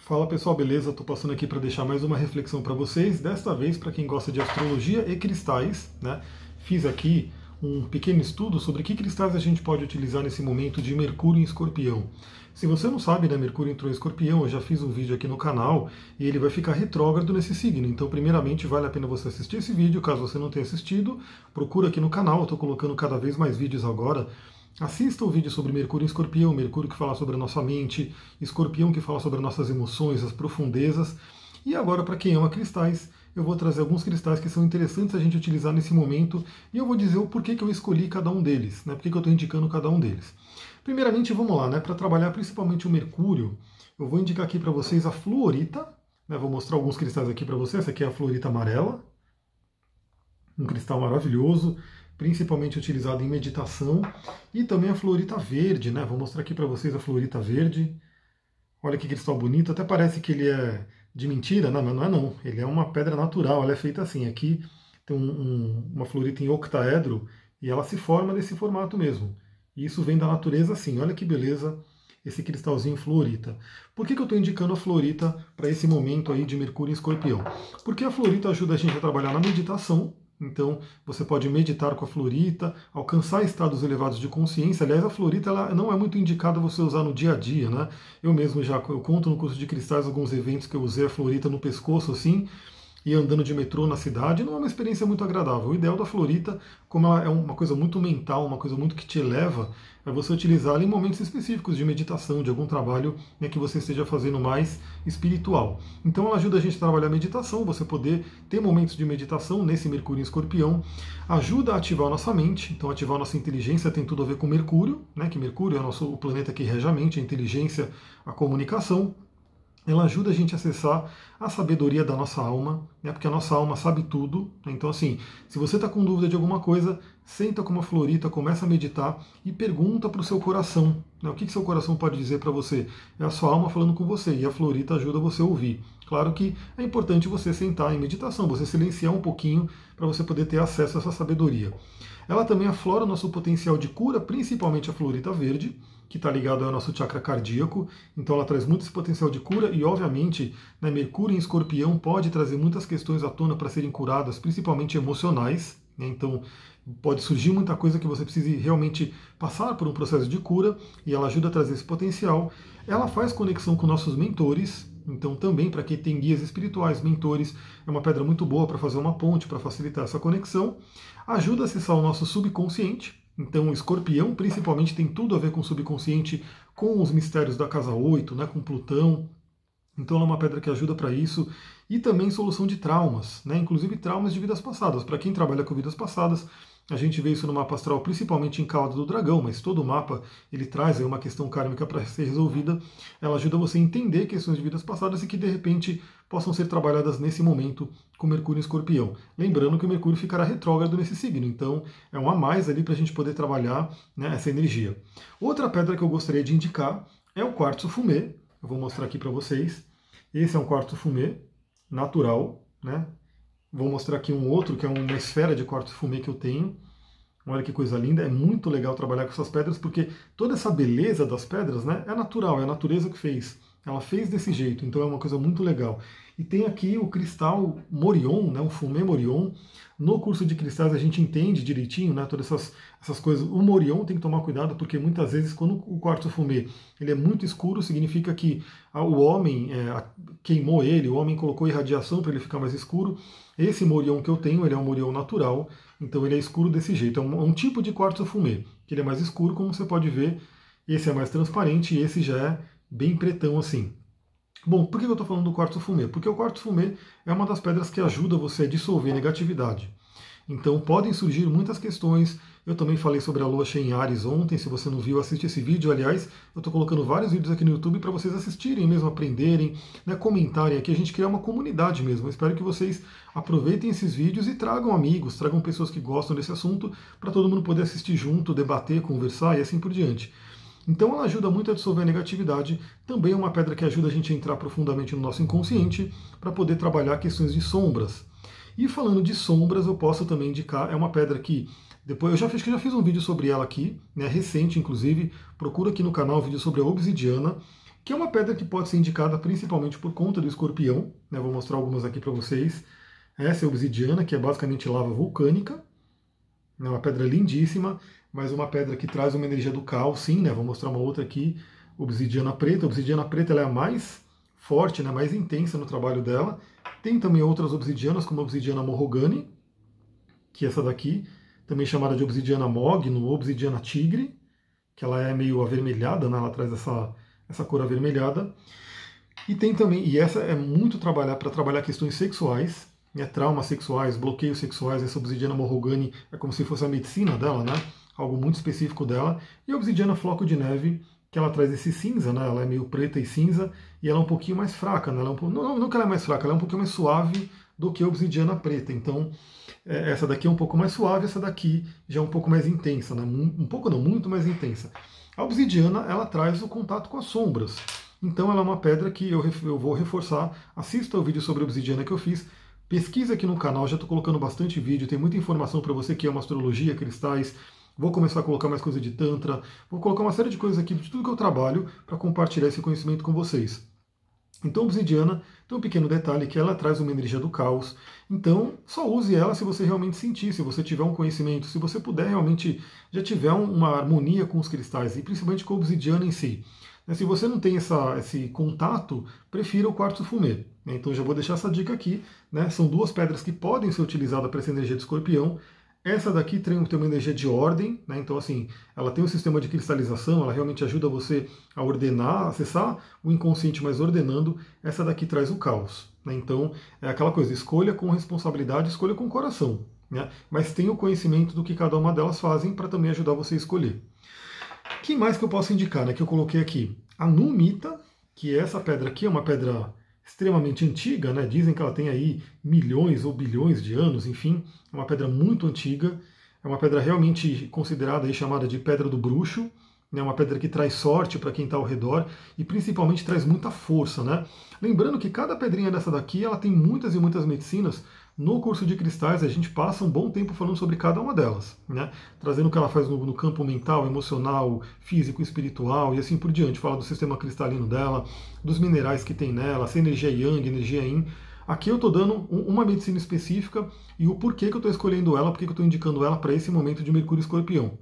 Fala pessoal, beleza? Estou passando aqui para deixar mais uma reflexão para vocês. Desta vez, para quem gosta de astrologia e cristais, né? Fiz aqui um pequeno estudo sobre que cristais a gente pode utilizar nesse momento de Mercúrio em Escorpião. Se você não sabe, né, Mercúrio entrou em Escorpião, eu já fiz um vídeo aqui no canal e ele vai ficar retrógrado nesse signo. Então, primeiramente, vale a pena você assistir esse vídeo. Caso você não tenha assistido, procura aqui no canal. Eu estou colocando cada vez mais vídeos agora Assista o vídeo sobre Mercúrio em Escorpião, Mercúrio que fala sobre a nossa mente, Escorpião que fala sobre as nossas emoções, as profundezas. E agora, para quem ama cristais, eu vou trazer alguns cristais que são interessantes a gente utilizar nesse momento e eu vou dizer o porquê que eu escolhi cada um deles, né? Por que eu estou indicando cada um deles. Primeiramente, vamos lá, né? Para trabalhar principalmente o Mercúrio, eu vou indicar aqui para vocês a fluorita, né? Vou mostrar alguns cristais aqui para vocês. Essa aqui é a fluorita amarela, um cristal maravilhoso principalmente utilizado em meditação, e também a fluorita verde, né? Vou mostrar aqui para vocês a fluorita verde. Olha que cristal bonito, até parece que ele é de mentira, não, mas não é não. Ele é uma pedra natural, ela é feita assim. Aqui tem um, um, uma fluorita em octaedro e ela se forma desse formato mesmo. E isso vem da natureza assim. Olha que beleza esse cristalzinho fluorita. Por que, que eu estou indicando a fluorita para esse momento aí de Mercúrio em Escorpião? Porque a fluorita ajuda a gente a trabalhar na meditação, então, você pode meditar com a florita, alcançar estados elevados de consciência. Aliás, a florita ela não é muito indicada você usar no dia a dia, né? Eu mesmo já eu conto no curso de cristais alguns eventos que eu usei a florita no pescoço assim, e andando de metrô na cidade não é uma experiência muito agradável. O ideal da Florita, como ela é uma coisa muito mental, uma coisa muito que te eleva, é você utilizá-la em momentos específicos de meditação, de algum trabalho né, que você esteja fazendo mais espiritual. Então ela ajuda a gente a trabalhar a meditação, você poder ter momentos de meditação nesse Mercúrio em Escorpião, ajuda a ativar a nossa mente, então ativar a nossa inteligência tem tudo a ver com Mercúrio, né, que Mercúrio é o, nosso, o planeta que rege a mente, a inteligência, a comunicação ela ajuda a gente a acessar a sabedoria da nossa alma, né? porque a nossa alma sabe tudo. Né? Então, assim, se você está com dúvida de alguma coisa, senta com uma florita, começa a meditar e pergunta para o seu coração. Né? O que, que seu coração pode dizer para você? É a sua alma falando com você e a florita ajuda você a ouvir. Claro que é importante você sentar em meditação, você silenciar um pouquinho para você poder ter acesso a essa sabedoria. Ela também aflora o nosso potencial de cura, principalmente a florita verde que está ligado ao nosso chakra cardíaco, então ela traz muito esse potencial de cura e, obviamente, né, Mercúrio em escorpião pode trazer muitas questões à tona para serem curadas, principalmente emocionais, né, então pode surgir muita coisa que você precise realmente passar por um processo de cura e ela ajuda a trazer esse potencial. Ela faz conexão com nossos mentores, então também para quem tem guias espirituais, mentores, é uma pedra muito boa para fazer uma ponte, para facilitar essa conexão. Ajuda a acessar o nosso subconsciente, então, o escorpião, principalmente, tem tudo a ver com o subconsciente, com os mistérios da casa 8, né, com Plutão. Então, ela é uma pedra que ajuda para isso. E também solução de traumas, né, inclusive traumas de vidas passadas. Para quem trabalha com vidas passadas, a gente vê isso no mapa astral, principalmente em Cauda do Dragão, mas todo o mapa ele traz aí uma questão kármica para ser resolvida. Ela ajuda você a entender questões de vidas passadas e que de repente possam ser trabalhadas nesse momento com Mercúrio em Escorpião. Lembrando que o Mercúrio ficará retrógrado nesse signo, então é um a mais ali para a gente poder trabalhar né, essa energia. Outra pedra que eu gostaria de indicar é o quartzo fumê. Eu vou mostrar aqui para vocês. Esse é um quartzo fumê natural, né? Vou mostrar aqui um outro, que é uma esfera de quartzo fumê que eu tenho. Olha que coisa linda, é muito legal trabalhar com essas pedras, porque toda essa beleza das pedras né, é natural, é a natureza que fez. Ela fez desse jeito, então é uma coisa muito legal. E tem aqui o cristal Morion, né, o Fumé Morion. No curso de cristais a gente entende direitinho né, todas essas, essas coisas. O Morion tem que tomar cuidado, porque muitas vezes quando o quartzo fumê ele é muito escuro, significa que o homem é, queimou ele, o homem colocou irradiação para ele ficar mais escuro. Esse Morion que eu tenho, ele é um Morion natural, então ele é escuro desse jeito. É um, é um tipo de quartzo fumê, que ele é mais escuro, como você pode ver. Esse é mais transparente e esse já é bem pretão assim. Bom, por que eu estou falando do quartzo fumê? Porque o quartzo fumê é uma das pedras que ajuda você a dissolver negatividade. Então podem surgir muitas questões. Eu também falei sobre a lua cheia em Ares ontem. Se você não viu, assiste esse vídeo. Aliás, eu estou colocando vários vídeos aqui no YouTube para vocês assistirem mesmo, aprenderem, né, comentarem aqui. A gente criar uma comunidade mesmo. Eu espero que vocês aproveitem esses vídeos e tragam amigos, tragam pessoas que gostam desse assunto para todo mundo poder assistir junto, debater, conversar e assim por diante. Então ela ajuda muito a dissolver a negatividade, também é uma pedra que ajuda a gente a entrar profundamente no nosso inconsciente para poder trabalhar questões de sombras. E falando de sombras, eu posso também indicar, é uma pedra que depois eu já fiz, já fiz um vídeo sobre ela aqui, né, recente inclusive, procura aqui no canal um vídeo sobre a obsidiana. que é uma pedra que pode ser indicada principalmente por conta do escorpião. Né? Vou mostrar algumas aqui para vocês. Essa é a obsidiana, que é basicamente lava vulcânica. É uma pedra lindíssima, mas uma pedra que traz uma energia do caos, sim, né? Vou mostrar uma outra aqui, obsidiana preta. A obsidiana preta é a mais forte, né? mais intensa no trabalho dela. Tem também outras obsidianas, como a obsidiana morrogane, que é essa daqui, também chamada de obsidiana mogno, obsidiana tigre, que ela é meio avermelhada, né? ela traz essa, essa cor avermelhada. E tem também, e essa é muito trabalhar para trabalhar questões sexuais, né, traumas sexuais, bloqueios sexuais. Essa obsidiana morrogane é como se fosse a medicina dela, né? Algo muito específico dela. E a obsidiana floco de neve, que ela traz esse cinza, né? Ela é meio preta e cinza e ela é um pouquinho mais fraca, né? Ela é um, não, não que ela é mais fraca, ela é um pouquinho mais suave do que a obsidiana preta. Então, é, essa daqui é um pouco mais suave, essa daqui já é um pouco mais intensa, né? Um, um pouco não, muito mais intensa. A obsidiana, ela traz o contato com as sombras. Então ela é uma pedra que eu, eu vou reforçar. Assista o vídeo sobre obsidiana que eu fiz. Pesquisa aqui no canal, já estou colocando bastante vídeo, tem muita informação para você que ama astrologia, cristais. Vou começar a colocar mais coisa de Tantra, vou colocar uma série de coisas aqui de tudo que eu trabalho para compartilhar esse conhecimento com vocês. Então, obsidiana tem um pequeno detalhe que ela traz uma energia do caos. Então, só use ela se você realmente sentir, se você tiver um conhecimento, se você puder realmente já tiver uma harmonia com os cristais e principalmente com a obsidiana em si. Se você não tem essa, esse contato, prefira o quartzo fumê. Né, então já vou deixar essa dica aqui. Né? São duas pedras que podem ser utilizadas para essa energia de escorpião. Essa daqui tem uma energia de ordem, né? então assim, ela tem um sistema de cristalização, ela realmente ajuda você a ordenar, acessar o inconsciente, mas ordenando. Essa daqui traz o caos. Né? Então é aquela coisa, escolha com responsabilidade, escolha com coração. Né? Mas tenha o conhecimento do que cada uma delas fazem para também ajudar você a escolher. Que mais que eu posso indicar, né? Que eu coloquei aqui. A Numita, que é essa pedra aqui, é uma pedra extremamente antiga, né? dizem que ela tem aí milhões ou bilhões de anos, enfim, é uma pedra muito antiga, é uma pedra realmente considerada e chamada de pedra do bruxo, né? uma pedra que traz sorte para quem está ao redor e principalmente traz muita força. Né? Lembrando que cada pedrinha dessa daqui ela tem muitas e muitas medicinas no curso de cristais, a gente passa um bom tempo falando sobre cada uma delas, né? trazendo o que ela faz no, no, campo mental, emocional, físico, espiritual e assim por diante. Fala do sistema cristalino dela, dos minerais que tem nela, se energia yang, energia yin. Aqui eu estou dando uma medicina específica e o porquê que eu estou escolhendo ela, porquê que eu estou indicando ela para esse momento de Mercúrio Escorpião.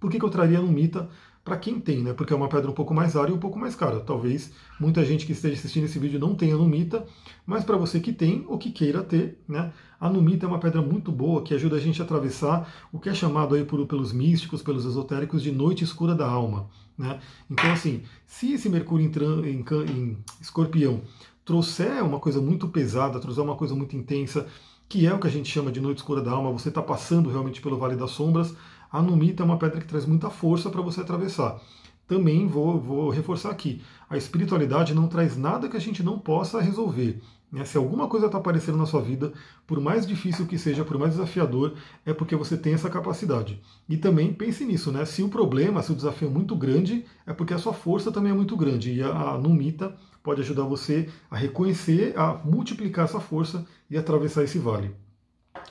Por que, que eu traria no Mita para quem tem, né? Porque é uma pedra um pouco mais rara e um pouco mais cara. Talvez muita gente que esteja assistindo esse vídeo não tenha Numita, mas para você que tem ou que queira ter, né? A Numita é uma pedra muito boa que ajuda a gente a atravessar o que é chamado aí por, pelos místicos, pelos esotéricos de noite escura da alma, né? Então assim, se esse Mercúrio em, em, em Escorpião trouxer uma coisa muito pesada, trouxer uma coisa muito intensa, que é o que a gente chama de noite escura da alma, você está passando realmente pelo Vale das Sombras, a Numita é uma pedra que traz muita força para você atravessar. Também vou, vou reforçar aqui: a espiritualidade não traz nada que a gente não possa resolver. Né? Se alguma coisa está aparecendo na sua vida, por mais difícil que seja, por mais desafiador, é porque você tem essa capacidade. E também pense nisso, né? Se o problema, se o desafio é muito grande, é porque a sua força também é muito grande. E a, a Numita pode ajudar você a reconhecer, a multiplicar essa força e atravessar esse vale.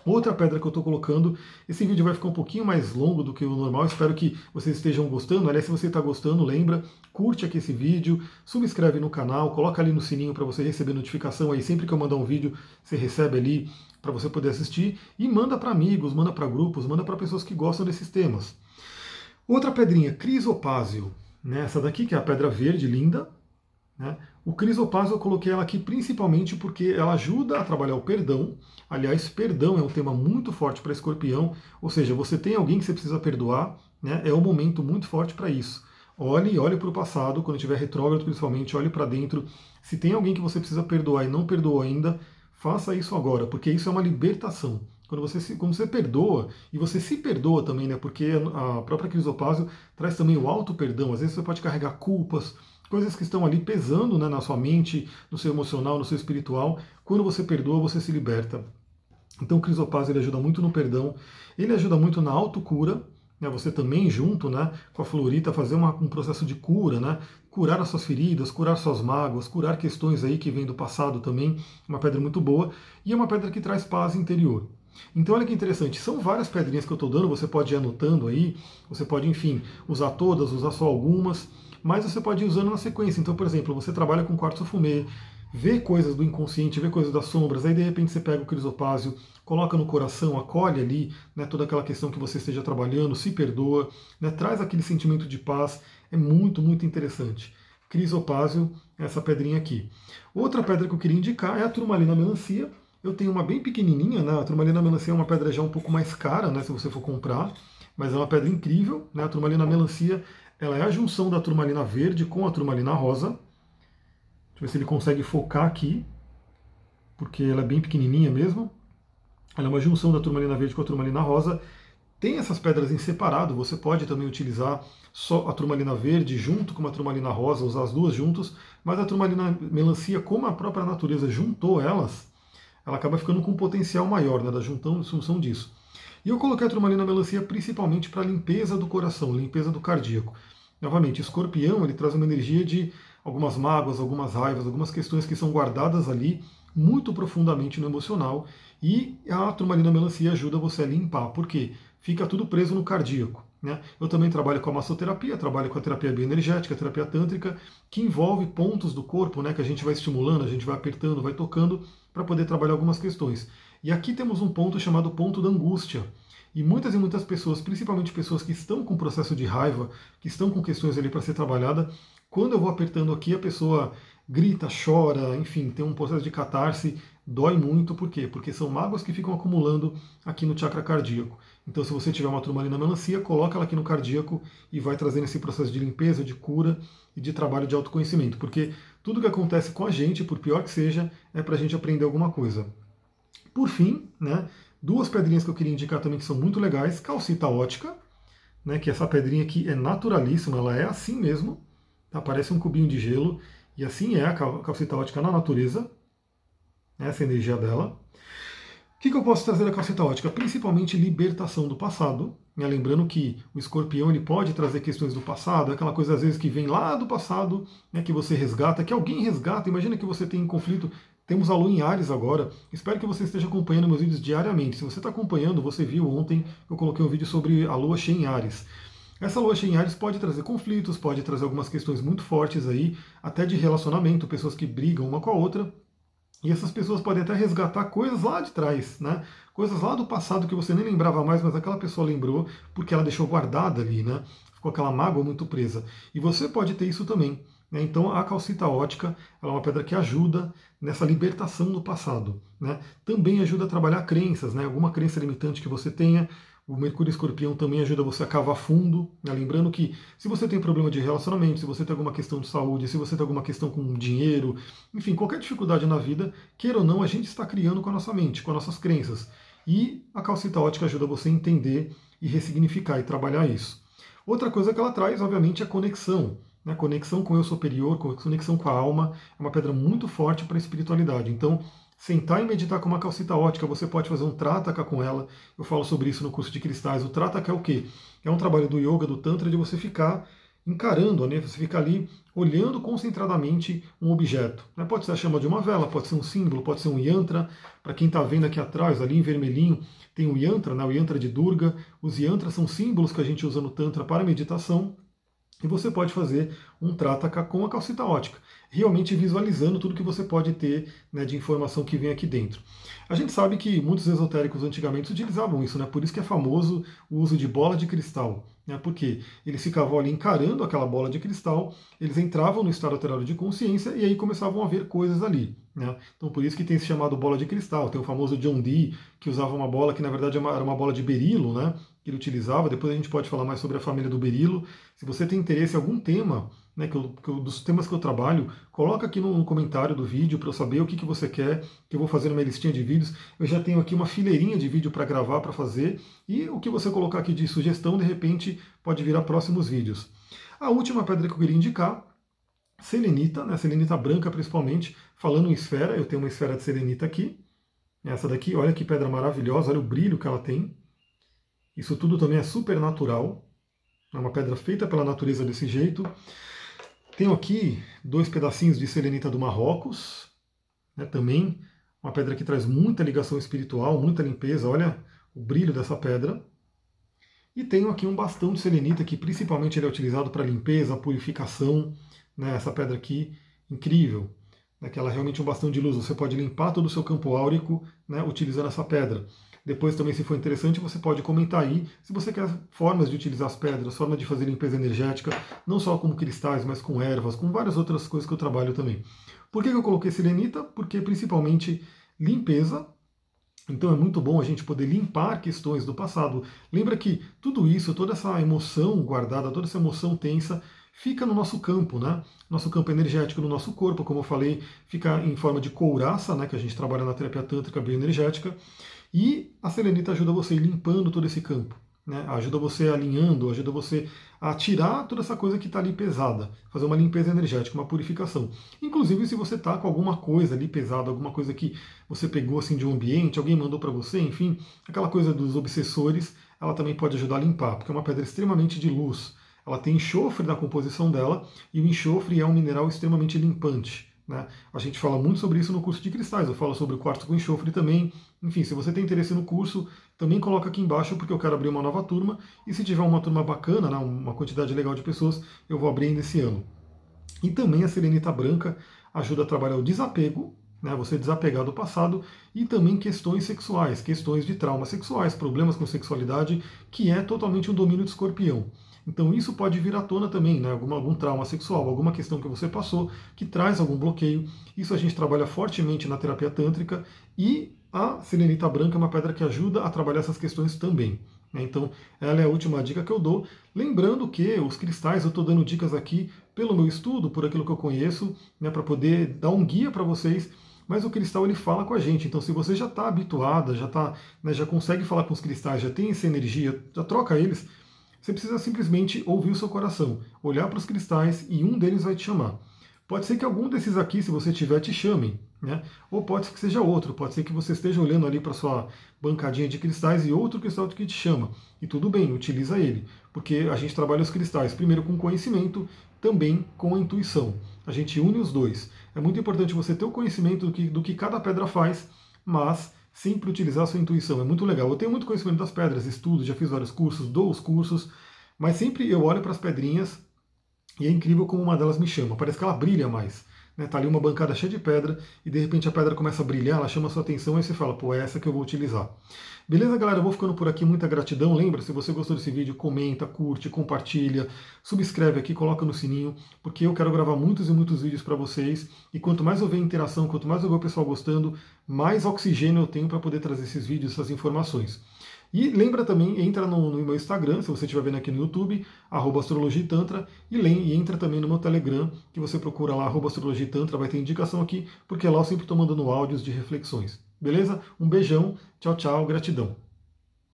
Outra pedra que eu estou colocando, esse vídeo vai ficar um pouquinho mais longo do que o normal, espero que vocês estejam gostando. Aliás, se você está gostando, lembra, curte aqui esse vídeo, subscreve no canal, coloca ali no sininho para você receber notificação aí sempre que eu mandar um vídeo, você recebe ali para você poder assistir e manda para amigos, manda para grupos, manda para pessoas que gostam desses temas. Outra pedrinha, crisopásio, né? essa daqui que é a pedra verde linda, né? O crisopásio eu coloquei ela aqui principalmente porque ela ajuda a trabalhar o perdão. Aliás, perdão é um tema muito forte para escorpião, ou seja, você tem alguém que você precisa perdoar, né? é um momento muito forte para isso. Olhe, olhe para o passado, quando estiver retrógrado principalmente, olhe para dentro. Se tem alguém que você precisa perdoar e não perdoou ainda, faça isso agora, porque isso é uma libertação. Quando você, se, quando você perdoa, e você se perdoa também, né? Porque a própria crisopásio traz também o auto perdão. Às vezes você pode carregar culpas, coisas que estão ali pesando né, na sua mente, no seu emocional, no seu espiritual. Quando você perdoa, você se liberta. Então o Crisopaz ele ajuda muito no perdão, ele ajuda muito na autocura, né, você também junto né, com a Florita fazer uma, um processo de cura, né, curar as suas feridas, curar suas mágoas, curar questões aí que vêm do passado também, uma pedra muito boa, e é uma pedra que traz paz interior. Então olha que interessante, são várias pedrinhas que eu estou dando, você pode ir anotando aí, você pode, enfim, usar todas, usar só algumas, mas você pode ir usando na sequência. Então, por exemplo, você trabalha com quartzo fumê, vê coisas do inconsciente, vê coisas das sombras, aí de repente você pega o crisopásio, coloca no coração, acolhe ali né, toda aquela questão que você esteja trabalhando, se perdoa, né, traz aquele sentimento de paz, é muito, muito interessante. Crisopásio, essa pedrinha aqui. Outra pedra que eu queria indicar é a turmalina melancia. Eu tenho uma bem pequenininha, né? A turmalina melancia é uma pedra já um pouco mais cara, né? Se você for comprar, mas é uma pedra incrível, né? A turmalina melancia, ela é a junção da turmalina verde com a turmalina rosa. Deixa eu ver se ele consegue focar aqui, porque ela é bem pequenininha mesmo. Ela é uma junção da turmalina verde com a turmalina rosa. Tem essas pedras em separado, você pode também utilizar só a turmalina verde junto com a turmalina rosa, usar as duas juntos, mas a turmalina melancia, como a própria natureza juntou elas, ela acaba ficando com um potencial maior né, da junção disso. E eu coloquei a turmalina melancia principalmente para limpeza do coração, limpeza do cardíaco. Novamente, escorpião ele traz uma energia de algumas mágoas, algumas raivas, algumas questões que são guardadas ali muito profundamente no emocional e a turmalina melancia ajuda você a limpar. Por quê? Fica tudo preso no cardíaco. Né? Eu também trabalho com a massoterapia, trabalho com a terapia bioenergética, a terapia tântrica, que envolve pontos do corpo né, que a gente vai estimulando, a gente vai apertando, vai tocando para poder trabalhar algumas questões. E aqui temos um ponto chamado ponto da angústia. E muitas e muitas pessoas, principalmente pessoas que estão com processo de raiva, que estão com questões ali para ser trabalhada, quando eu vou apertando aqui, a pessoa grita, chora, enfim, tem um processo de catarse, dói muito, por quê? Porque são mágoas que ficam acumulando aqui no chakra cardíaco. Então, se você tiver uma turmalina melancia, coloca ela aqui no cardíaco e vai trazendo esse processo de limpeza, de cura e de trabalho de autoconhecimento. Porque tudo que acontece com a gente, por pior que seja, é para a gente aprender alguma coisa. Por fim, né, duas pedrinhas que eu queria indicar também que são muito legais. Calcita ótica, né, que essa pedrinha aqui é naturalíssima, ela é assim mesmo, tá? parece um cubinho de gelo. E assim é a calcita ótica na natureza, essa é a energia dela. O que, que eu posso trazer da calcita ótica? Principalmente libertação do passado. Né? Lembrando que o escorpião ele pode trazer questões do passado, aquela coisa às vezes que vem lá do passado, né, que você resgata, que alguém resgata. Imagina que você tem um conflito. Temos a lua em Ares agora. Espero que você esteja acompanhando meus vídeos diariamente. Se você está acompanhando, você viu ontem eu coloquei um vídeo sobre a lua cheia em Ares. Essa lua cheia em Ares pode trazer conflitos, pode trazer algumas questões muito fortes aí, até de relacionamento, pessoas que brigam uma com a outra. E essas pessoas podem até resgatar coisas lá de trás, né? Coisas lá do passado que você nem lembrava mais, mas aquela pessoa lembrou porque ela deixou guardada ali, né? Ficou aquela mágoa muito presa. E você pode ter isso também. Né? Então a calcita ótica é uma pedra que ajuda nessa libertação do passado. Né? Também ajuda a trabalhar crenças, né? alguma crença limitante que você tenha. O Mercúrio Escorpião também ajuda você a cavar fundo. Né? Lembrando que se você tem problema de relacionamento, se você tem alguma questão de saúde, se você tem alguma questão com dinheiro, enfim, qualquer dificuldade na vida, queira ou não, a gente está criando com a nossa mente, com as nossas crenças. E a calcita ótica ajuda você a entender e ressignificar e trabalhar isso. Outra coisa que ela traz, obviamente, é a conexão. Né? Conexão com o eu superior, conexão com a alma, é uma pedra muito forte para a espiritualidade. Então, sentar e meditar com uma calcita ótica, você pode fazer um trataka com ela. Eu falo sobre isso no curso de cristais. O trataka é o quê? É um trabalho do yoga, do tantra, de você ficar encarando, né? você ficar ali olhando concentradamente um objeto. Né? Pode ser a chama de uma vela, pode ser um símbolo, pode ser um yantra. Para quem está vendo aqui atrás, ali em vermelhinho, tem o yantra, né? o yantra de Durga. Os yantras são símbolos que a gente usa no tantra para meditação. E você pode fazer um trataka com a calcita ótica realmente visualizando tudo que você pode ter né, de informação que vem aqui dentro. A gente sabe que muitos esotéricos antigamente utilizavam isso, né? por isso que é famoso o uso de bola de cristal. Né? Porque eles ficavam ali encarando aquela bola de cristal, eles entravam no estado alterado de consciência e aí começavam a ver coisas ali. Né? Então por isso que tem se chamado bola de cristal. Tem o famoso John Dee, que usava uma bola que na verdade era uma bola de berilo, né? Que ele utilizava. Depois a gente pode falar mais sobre a família do berilo. Se você tem interesse em algum tema né, que eu, que eu, dos temas que eu trabalho, coloca aqui no, comentário do vídeo para eu saber o que, que você quer, que eu vou fazer uma listinha de vídeos. Eu já tenho aqui uma fileirinha de vídeo para gravar, para fazer, e o que você colocar aqui de sugestão, de repente, pode virar próximos vídeos. A última pedra que eu queria indicar, selenita, né, selenita branca principalmente, falando em esfera, eu tenho uma esfera de selenita aqui, essa daqui, olha que pedra maravilhosa, olha o brilho que ela tem. Isso tudo também é super natural, é uma pedra feita pela natureza desse jeito. Tenho aqui dois pedacinhos de selenita do Marrocos, né, também uma pedra que traz muita ligação espiritual, muita limpeza. Olha o brilho dessa pedra. E tenho aqui um bastão de selenita, que principalmente ele é utilizado para limpeza, purificação. Né? Essa pedra aqui, incrível. Né? Que ela é realmente um bastão de luz. Você pode limpar todo o seu campo áurico né? utilizando essa pedra. Depois também, se for interessante, você pode comentar aí se você quer formas de utilizar as pedras, formas de fazer limpeza energética, não só com cristais, mas com ervas, com várias outras coisas que eu trabalho também. Por que eu coloquei selenita? Porque principalmente limpeza. Então é muito bom a gente poder limpar questões do passado. Lembra que tudo isso, toda essa emoção guardada, toda essa emoção tensa, fica no nosso campo, né? Nosso campo energético, no nosso corpo, como eu falei, fica em forma de couraça, né? Que a gente trabalha na terapia tântrica bioenergética. E a selenita ajuda você limpando todo esse campo. Né? Ajuda você alinhando, ajuda você a tirar toda essa coisa que está ali pesada, fazer uma limpeza energética, uma purificação. Inclusive, se você está com alguma coisa ali pesada, alguma coisa que você pegou assim de um ambiente, alguém mandou para você, enfim, aquela coisa dos obsessores, ela também pode ajudar a limpar, porque é uma pedra extremamente de luz. Ela tem enxofre na composição dela e o enxofre é um mineral extremamente limpante. Né? A gente fala muito sobre isso no curso de cristais, eu falo sobre o quartzo com enxofre também. Enfim, se você tem interesse no curso, também coloca aqui embaixo, porque eu quero abrir uma nova turma. E se tiver uma turma bacana, né, uma quantidade legal de pessoas, eu vou abrir ainda esse ano. E também a serenita branca ajuda a trabalhar o desapego, né, você desapegar do passado, e também questões sexuais, questões de traumas sexuais, problemas com sexualidade, que é totalmente um domínio de escorpião. Então isso pode vir à tona também, né? Algum, algum trauma sexual, alguma questão que você passou que traz algum bloqueio. Isso a gente trabalha fortemente na terapia tântrica e a selenita branca é uma pedra que ajuda a trabalhar essas questões também. Né? Então, ela é a última dica que eu dou. Lembrando que os cristais, eu estou dando dicas aqui pelo meu estudo, por aquilo que eu conheço, né, para poder dar um guia para vocês. Mas o cristal ele fala com a gente. Então, se você já está habituada, já tá, né, já consegue falar com os cristais, já tem essa energia, já troca eles, você precisa simplesmente ouvir o seu coração, olhar para os cristais e um deles vai te chamar. Pode ser que algum desses aqui, se você tiver, te chamem, né? Ou pode ser que seja outro, pode ser que você esteja olhando ali para sua bancadinha de cristais e outro cristal que te chama. E tudo bem, utiliza ele, porque a gente trabalha os cristais primeiro com conhecimento, também com a intuição. A gente une os dois. É muito importante você ter o conhecimento do que, do que cada pedra faz, mas sempre utilizar a sua intuição. É muito legal. Eu tenho muito conhecimento das pedras, estudo, já fiz vários cursos, dou os cursos, mas sempre eu olho para as pedrinhas e é incrível como uma delas me chama. Parece que ela brilha mais. Né? Tá ali uma bancada cheia de pedra e de repente a pedra começa a brilhar, ela chama a sua atenção e você fala, pô, é essa que eu vou utilizar. Beleza, galera? Eu vou ficando por aqui. Muita gratidão. Lembra, se você gostou desse vídeo, comenta, curte, compartilha, subscreve aqui, coloca no sininho, porque eu quero gravar muitos e muitos vídeos para vocês. E quanto mais eu ver interação, quanto mais eu ver o pessoal gostando, mais oxigênio eu tenho para poder trazer esses vídeos, essas informações. E lembra também, entra no, no meu Instagram, se você estiver vendo aqui no YouTube, arroba Astrologia e Tantra, e, entra também no meu Telegram, que você procura lá, arroba Astrologia e Tantra, vai ter indicação aqui, porque lá eu sempre estou mandando áudios de reflexões. Beleza? Um beijão, tchau, tchau, gratidão.